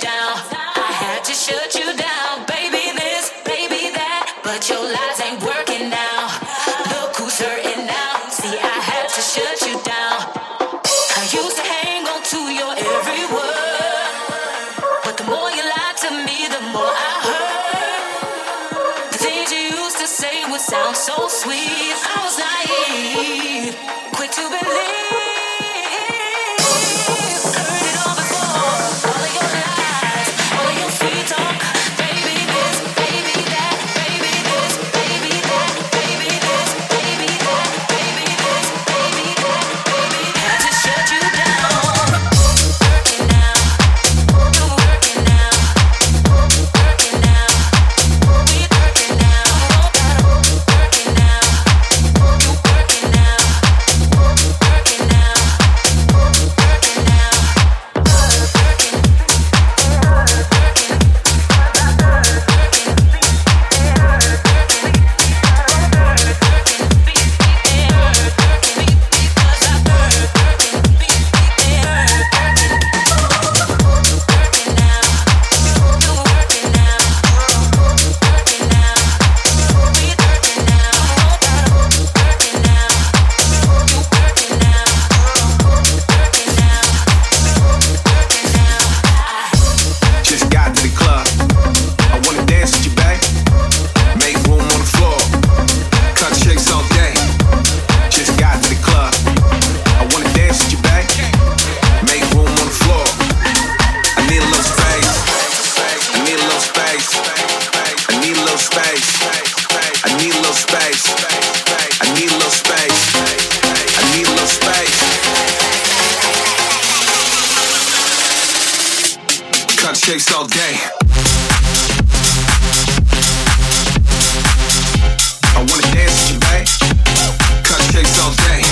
down. day. I wanna dance with you, babe. Cupcakes all day.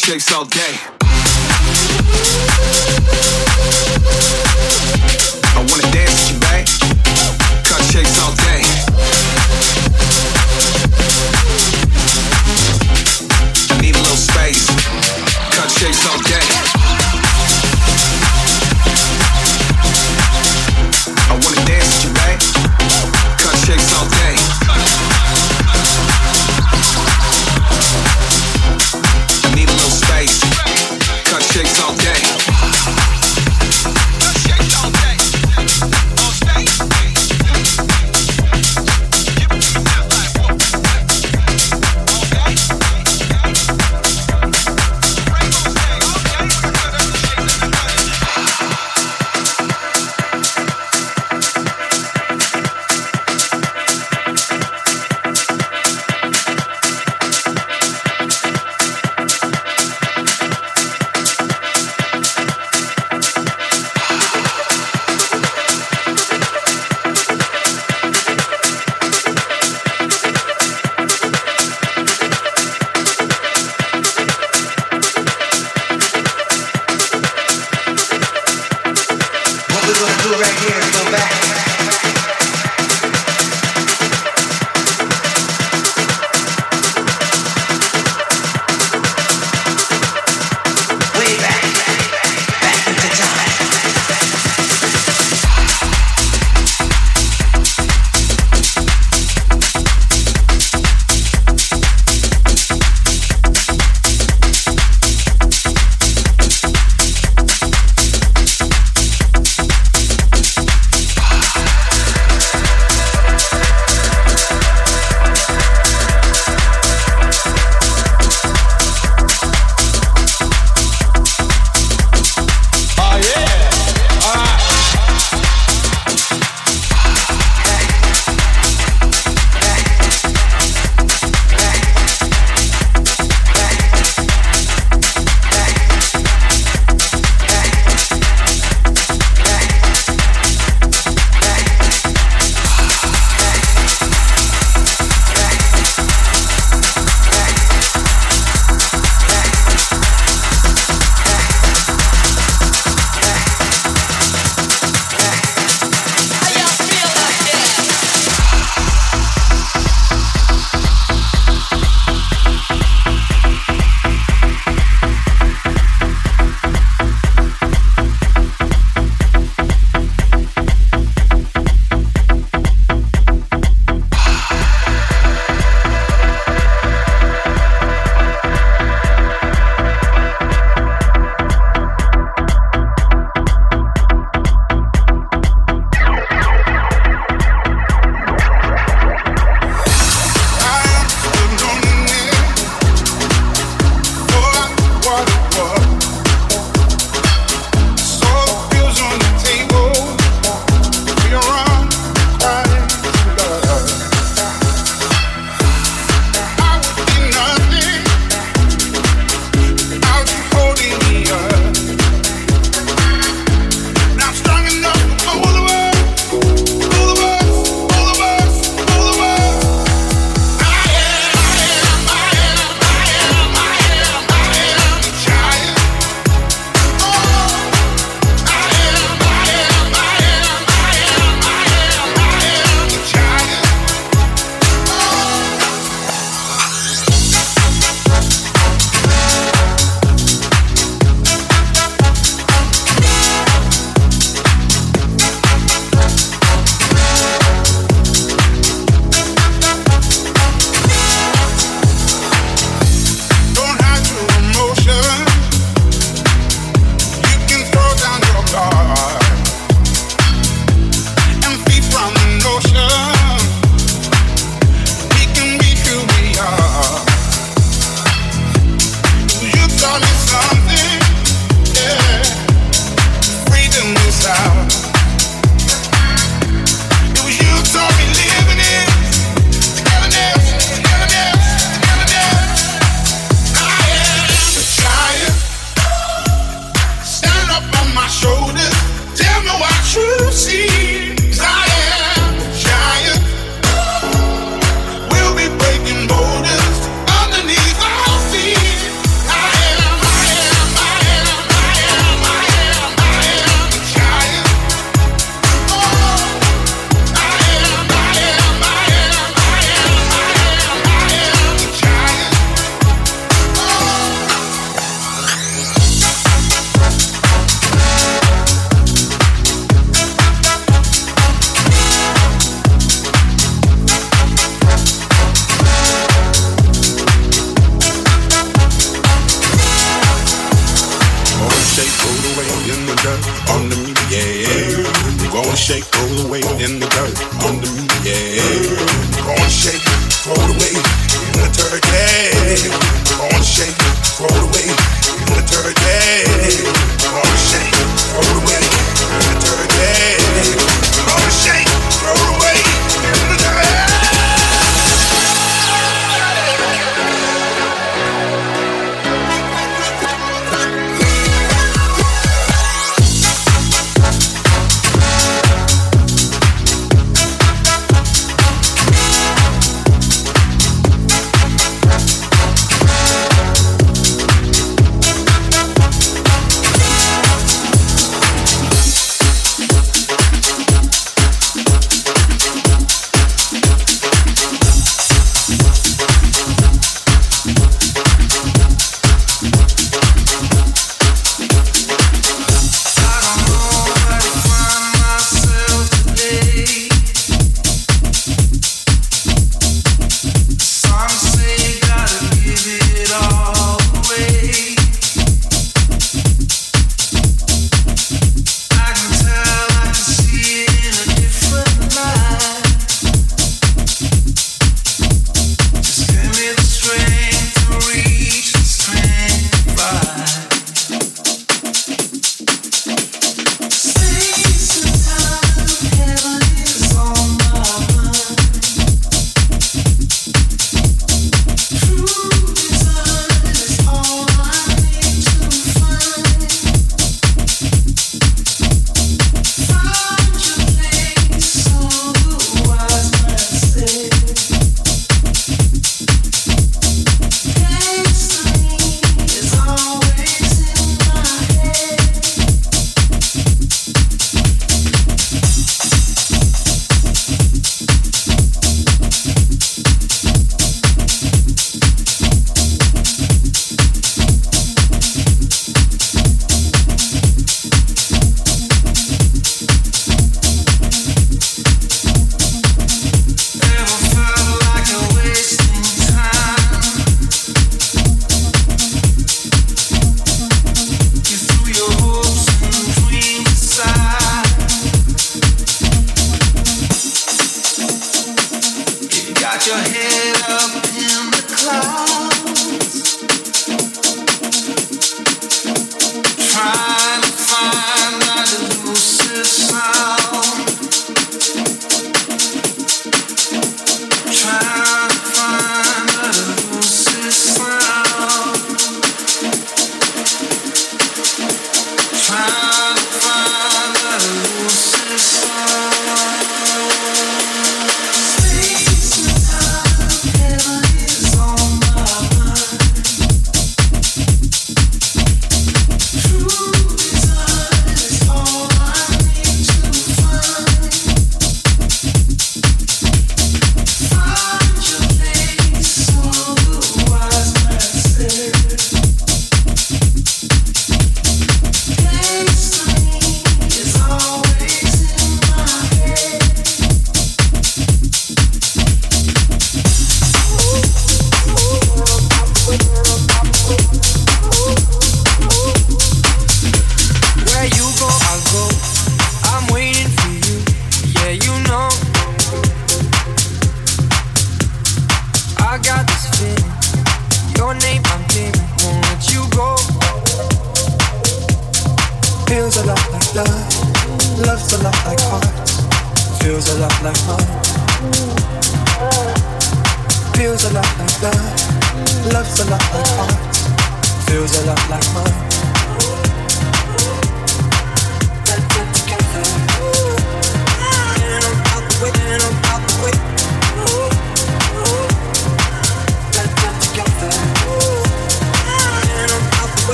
Shakes all day.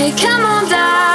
Hey, come on down.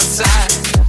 Outside.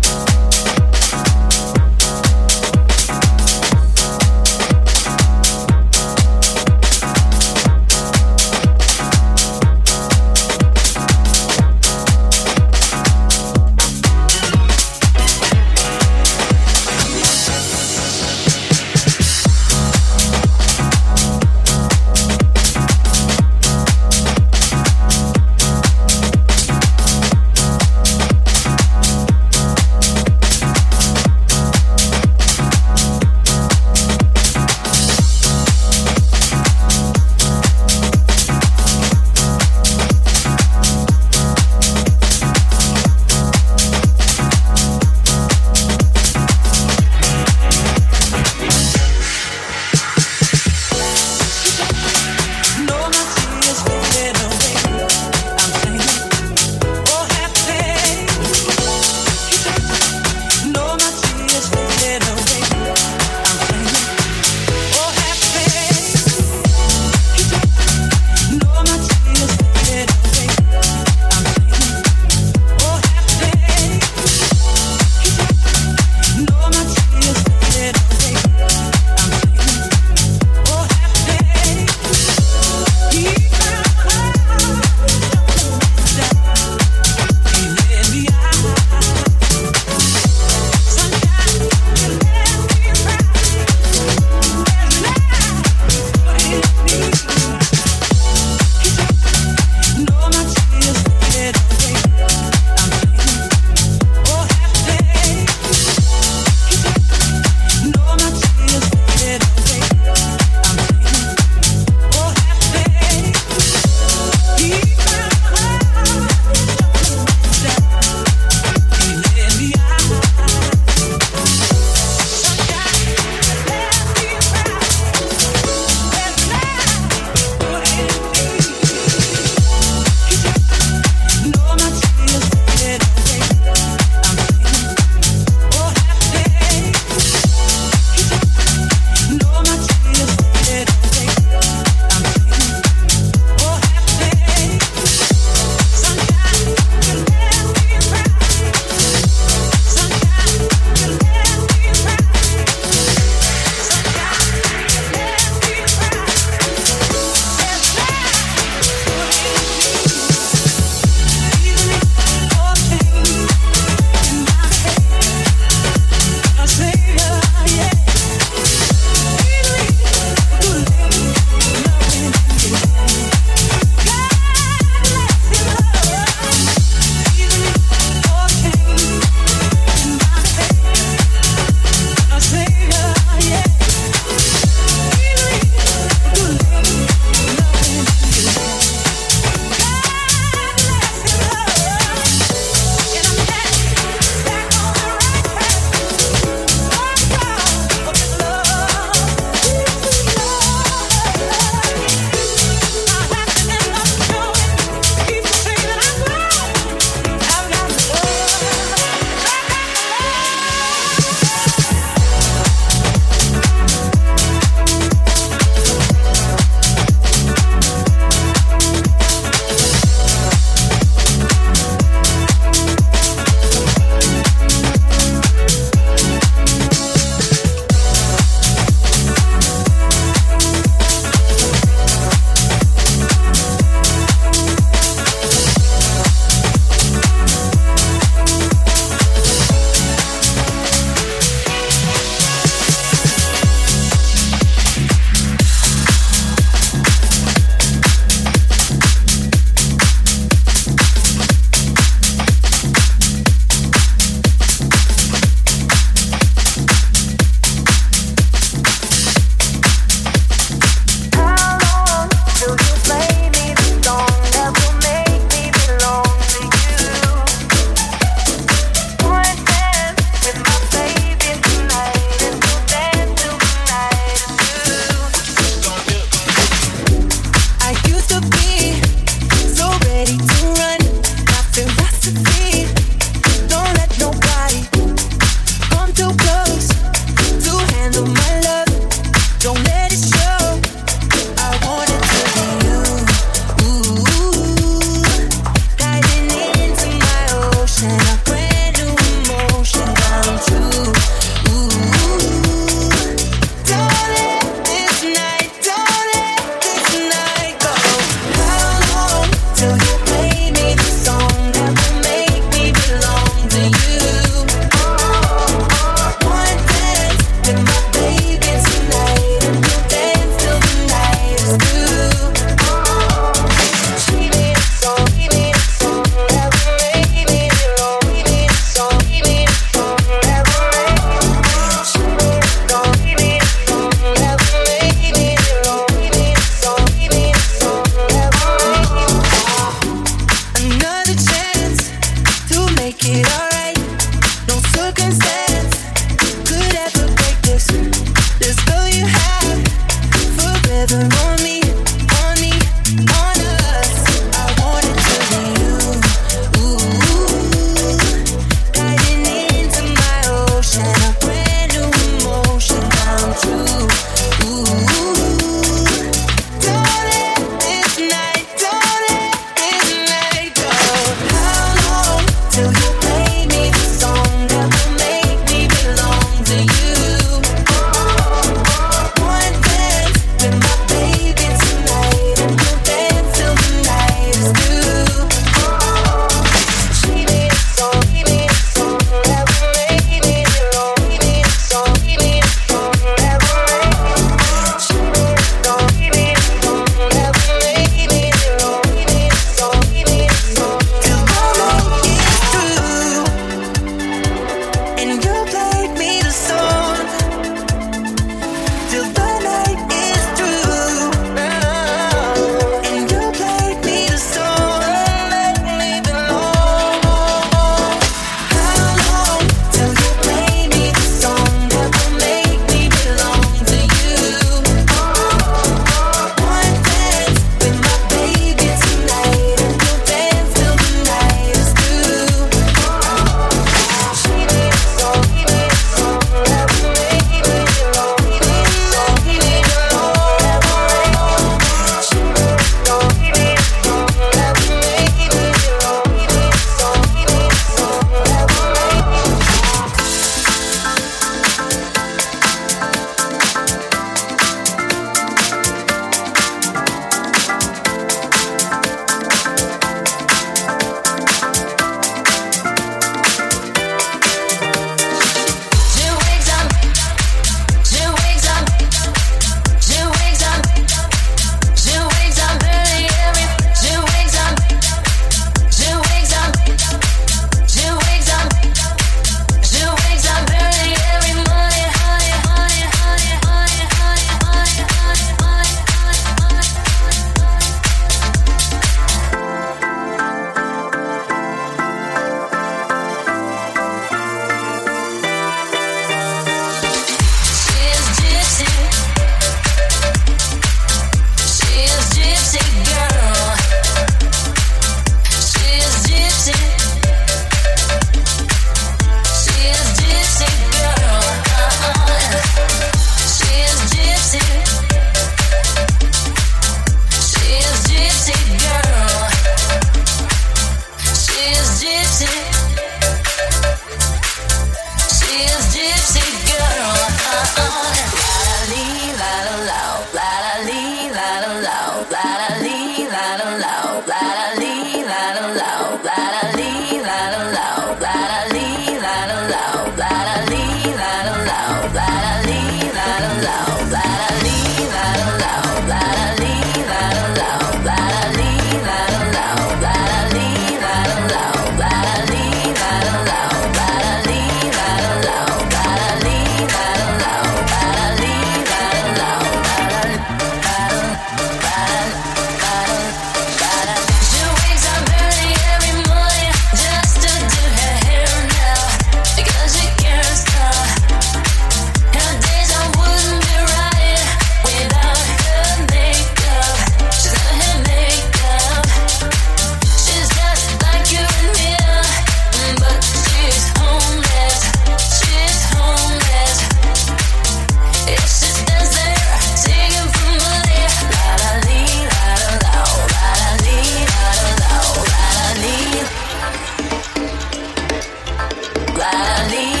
Valley.